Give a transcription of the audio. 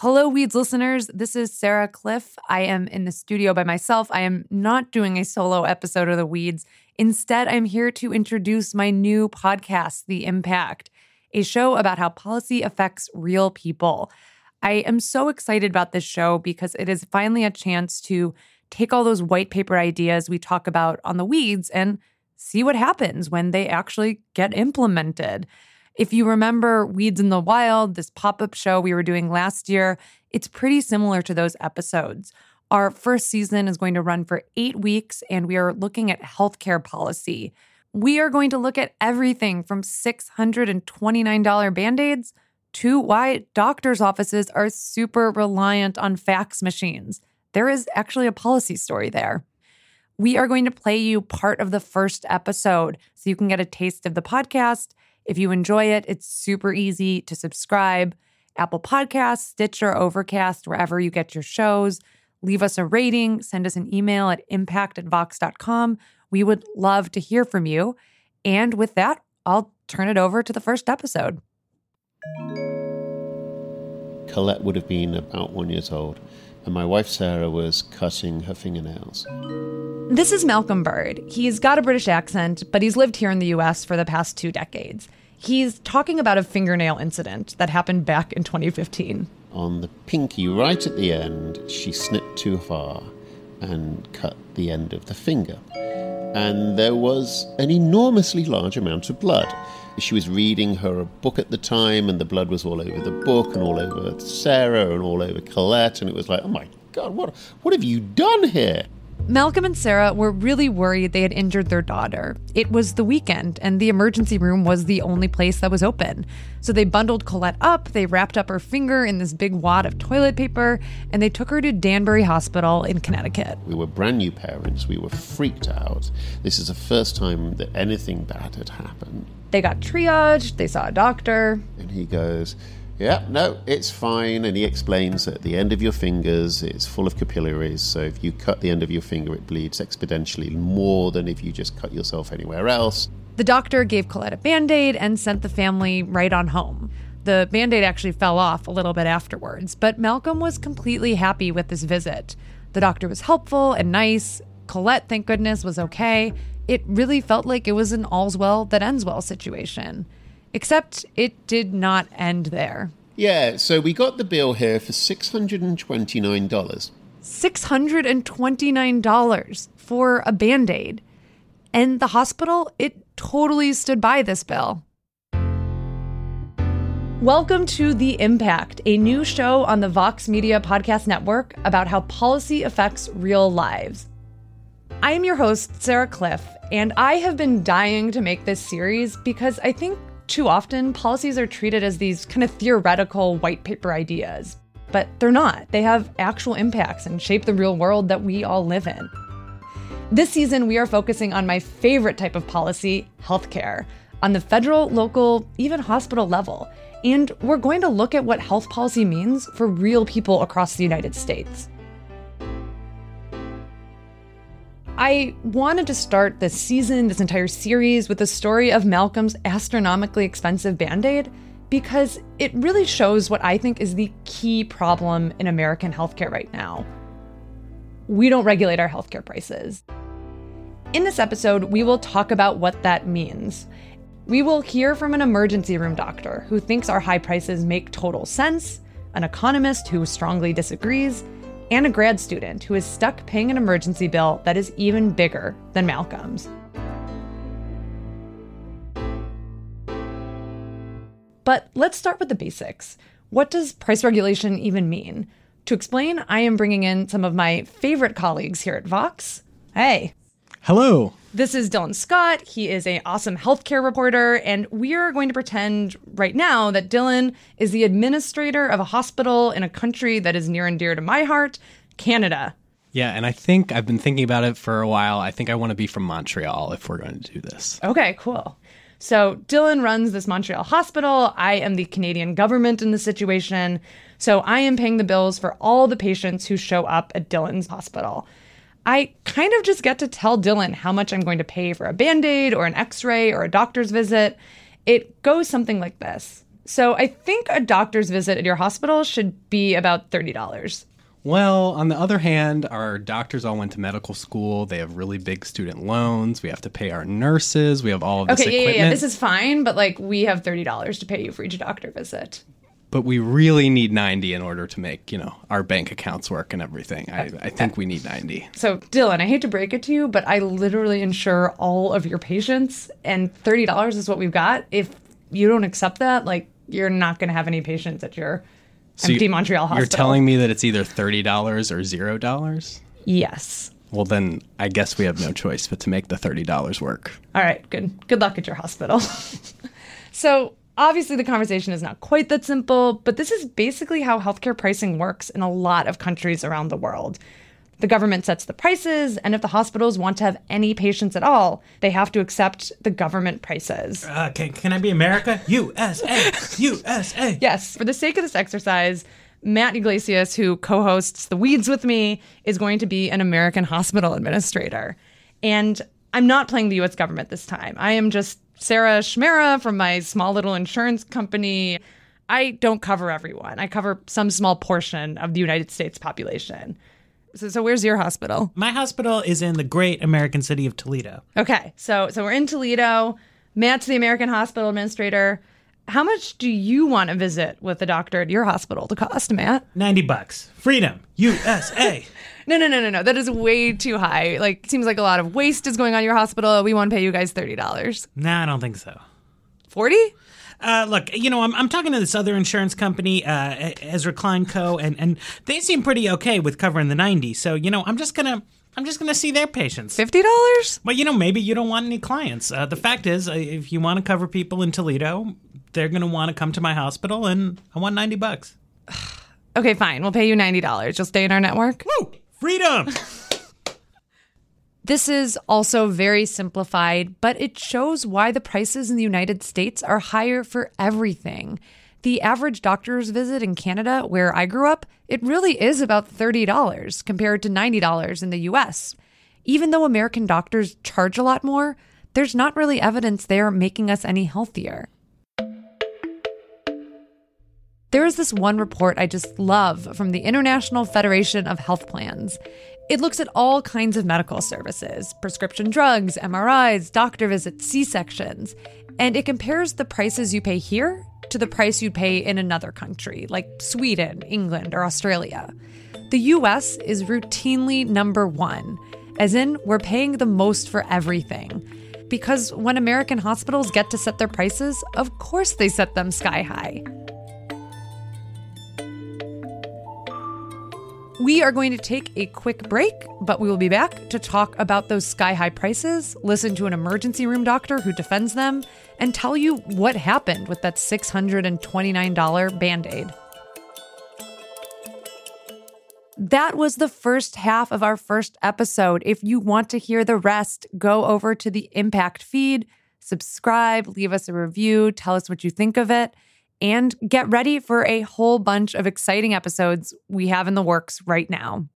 Hello, Weeds listeners. This is Sarah Kliff. I am in the studio by myself. I am not doing a solo episode of The Weeds. Instead, I'm here to introduce my new podcast, The Impact, a show about how policy affects real people. I am so excited about this show because it is finally a chance to take all those white paper ideas we talk about on The Weeds and see what happens when they actually get implemented. If you remember Weeds in the Wild, this pop up show we were doing last year, it's pretty similar to those episodes. Our first season is going to run for eight weeks, and we are looking at healthcare policy. We are going to look at everything from $629 band aids to why doctors' offices are super reliant on fax machines. There is actually a policy story there. We are going to play you part of the first episode so you can get a taste of the podcast if you enjoy it, it's super easy to subscribe. Apple Podcasts, Stitcher, Overcast, wherever you get your shows. Leave us a rating, send us an email at impact at vox.com. We would love to hear from you. And with that, I'll turn it over to the first episode. Colette would have been about one years old, and my wife Sarah was cutting her fingernails. This is Malcolm Bird. He's got a British accent, but he's lived here in the US for the past two decades. He's talking about a fingernail incident that happened back in 2015. On the pinky, right at the end, she snipped too far and cut the end of the finger. And there was an enormously large amount of blood. She was reading her a book at the time, and the blood was all over the book and all over Sarah and all over Colette. And it was like, oh my God, what, what have you done here? Malcolm and Sarah were really worried they had injured their daughter. It was the weekend, and the emergency room was the only place that was open. So they bundled Colette up, they wrapped up her finger in this big wad of toilet paper, and they took her to Danbury Hospital in Connecticut. We were brand new parents, we were freaked out. This is the first time that anything bad had happened. They got triaged, they saw a doctor. And he goes, yeah, no, it's fine. And he explains that at the end of your fingers, it's full of capillaries. So if you cut the end of your finger, it bleeds exponentially more than if you just cut yourself anywhere else. The doctor gave Colette a band aid and sent the family right on home. The band aid actually fell off a little bit afterwards, but Malcolm was completely happy with this visit. The doctor was helpful and nice. Colette, thank goodness, was okay. It really felt like it was an all's well that ends well situation. Except it did not end there. Yeah, so we got the bill here for $629. $629 for a band aid. And the hospital, it totally stood by this bill. Welcome to The Impact, a new show on the Vox Media Podcast Network about how policy affects real lives. I am your host, Sarah Kliff, and I have been dying to make this series because I think too often, policies are treated as these kind of theoretical white paper ideas, but they're not. They have actual impacts and shape the real world that we all live in. This season, we are focusing on my favorite type of policy healthcare, on the federal, local, even hospital level. And we're going to look at what health policy means for real people across the United States. I wanted to start this season, this entire series, with the story of Malcolm's astronomically expensive band aid because it really shows what I think is the key problem in American healthcare right now. We don't regulate our healthcare prices. In this episode, we will talk about what that means. We will hear from an emergency room doctor who thinks our high prices make total sense, an economist who strongly disagrees, and a grad student who is stuck paying an emergency bill that is even bigger than Malcolm's. But let's start with the basics. What does price regulation even mean? To explain, I am bringing in some of my favorite colleagues here at Vox. Hey. Hello. This is Dylan Scott. He is an awesome healthcare reporter, and we are going to pretend right now that Dylan is the administrator of a hospital in a country that is near and dear to my heart, Canada. Yeah, and I think I've been thinking about it for a while. I think I want to be from Montreal if we're going to do this. Okay, cool. So Dylan runs this Montreal hospital. I am the Canadian government in the situation. So I am paying the bills for all the patients who show up at Dylan's hospital. I kind of just get to tell Dylan how much I'm going to pay for a band aid or an x ray or a doctor's visit. It goes something like this So I think a doctor's visit at your hospital should be about $30. Well, on the other hand, our doctors all went to medical school. They have really big student loans. We have to pay our nurses. We have all of this Okay, yeah, yeah, equipment. yeah. This is fine, but like we have $30 to pay you for each doctor visit. But we really need 90 in order to make, you know, our bank accounts work and everything. I, I think we need 90. So, Dylan, I hate to break it to you, but I literally insure all of your patients, and $30 is what we've got. If you don't accept that, like, you're not going to have any patients at your So empty you- Montreal hospital. You're telling me that it's either $30 or $0? Yes. Well, then I guess we have no choice but to make the $30 work. All right, good. Good luck at your hospital. so, obviously, the conversation is not quite that simple, but this is basically how healthcare pricing works in a lot of countries around the world. The government sets the prices, and if the hospitals want to have any patients at all, they have to accept the government prices. Uh, can, can I be America? USA! USA! Yes, for the sake of this exercise, Matt Yglesias, who co hosts The Weeds with me, is going to be an American hospital administrator. And I'm not playing the US government this time. I am just Sarah Schmera from my small little insurance company. I don't cover everyone, I cover some small portion of the United States population. So, so where's your hospital? My hospital is in the great American city of Toledo. Okay, so so we're in Toledo. Matt's the American hospital administrator. How much do you want to visit with a doctor at your hospital to cost, Matt? 90 bucks. Freedom. USA. No, no, no, no, no. That is way too high. Like, seems like a lot of waste is going on your hospital. We want to pay you guys thirty dollars. nah, I don't think so. Forty? Uh, look, you know, I'm, I'm talking to this other insurance company, uh, Ezra Klein Co., and, and they seem pretty okay with covering the 90. So, you know, I'm just gonna I'm just gonna see their patients. Fifty dollars? Well, you know, maybe you don't want any clients. Uh, the fact is, uh, if you want to cover people in Toledo, they're gonna want to come to my hospital, and I want 90 bucks. Okay, fine. We'll pay you ninety dollars. You'll stay in our network. Woo! Freedom. This is also very simplified, but it shows why the prices in the United States are higher for everything. The average doctor's visit in Canada, where I grew up, it really is about $30 compared to $90 in the US. Even though American doctors charge a lot more, there's not really evidence they're making us any healthier. There is this one report I just love from the International Federation of Health Plans. It looks at all kinds of medical services prescription drugs, MRIs, doctor visits, C sections, and it compares the prices you pay here to the price you'd pay in another country, like Sweden, England, or Australia. The US is routinely number one, as in, we're paying the most for everything. Because when American hospitals get to set their prices, of course they set them sky high. We are going to take a quick break, but we will be back to talk about those sky high prices, listen to an emergency room doctor who defends them, and tell you what happened with that $629 band aid. That was the first half of our first episode. If you want to hear the rest, go over to the Impact feed, subscribe, leave us a review, tell us what you think of it and get ready for a whole bunch of exciting episodes we have in the works right now.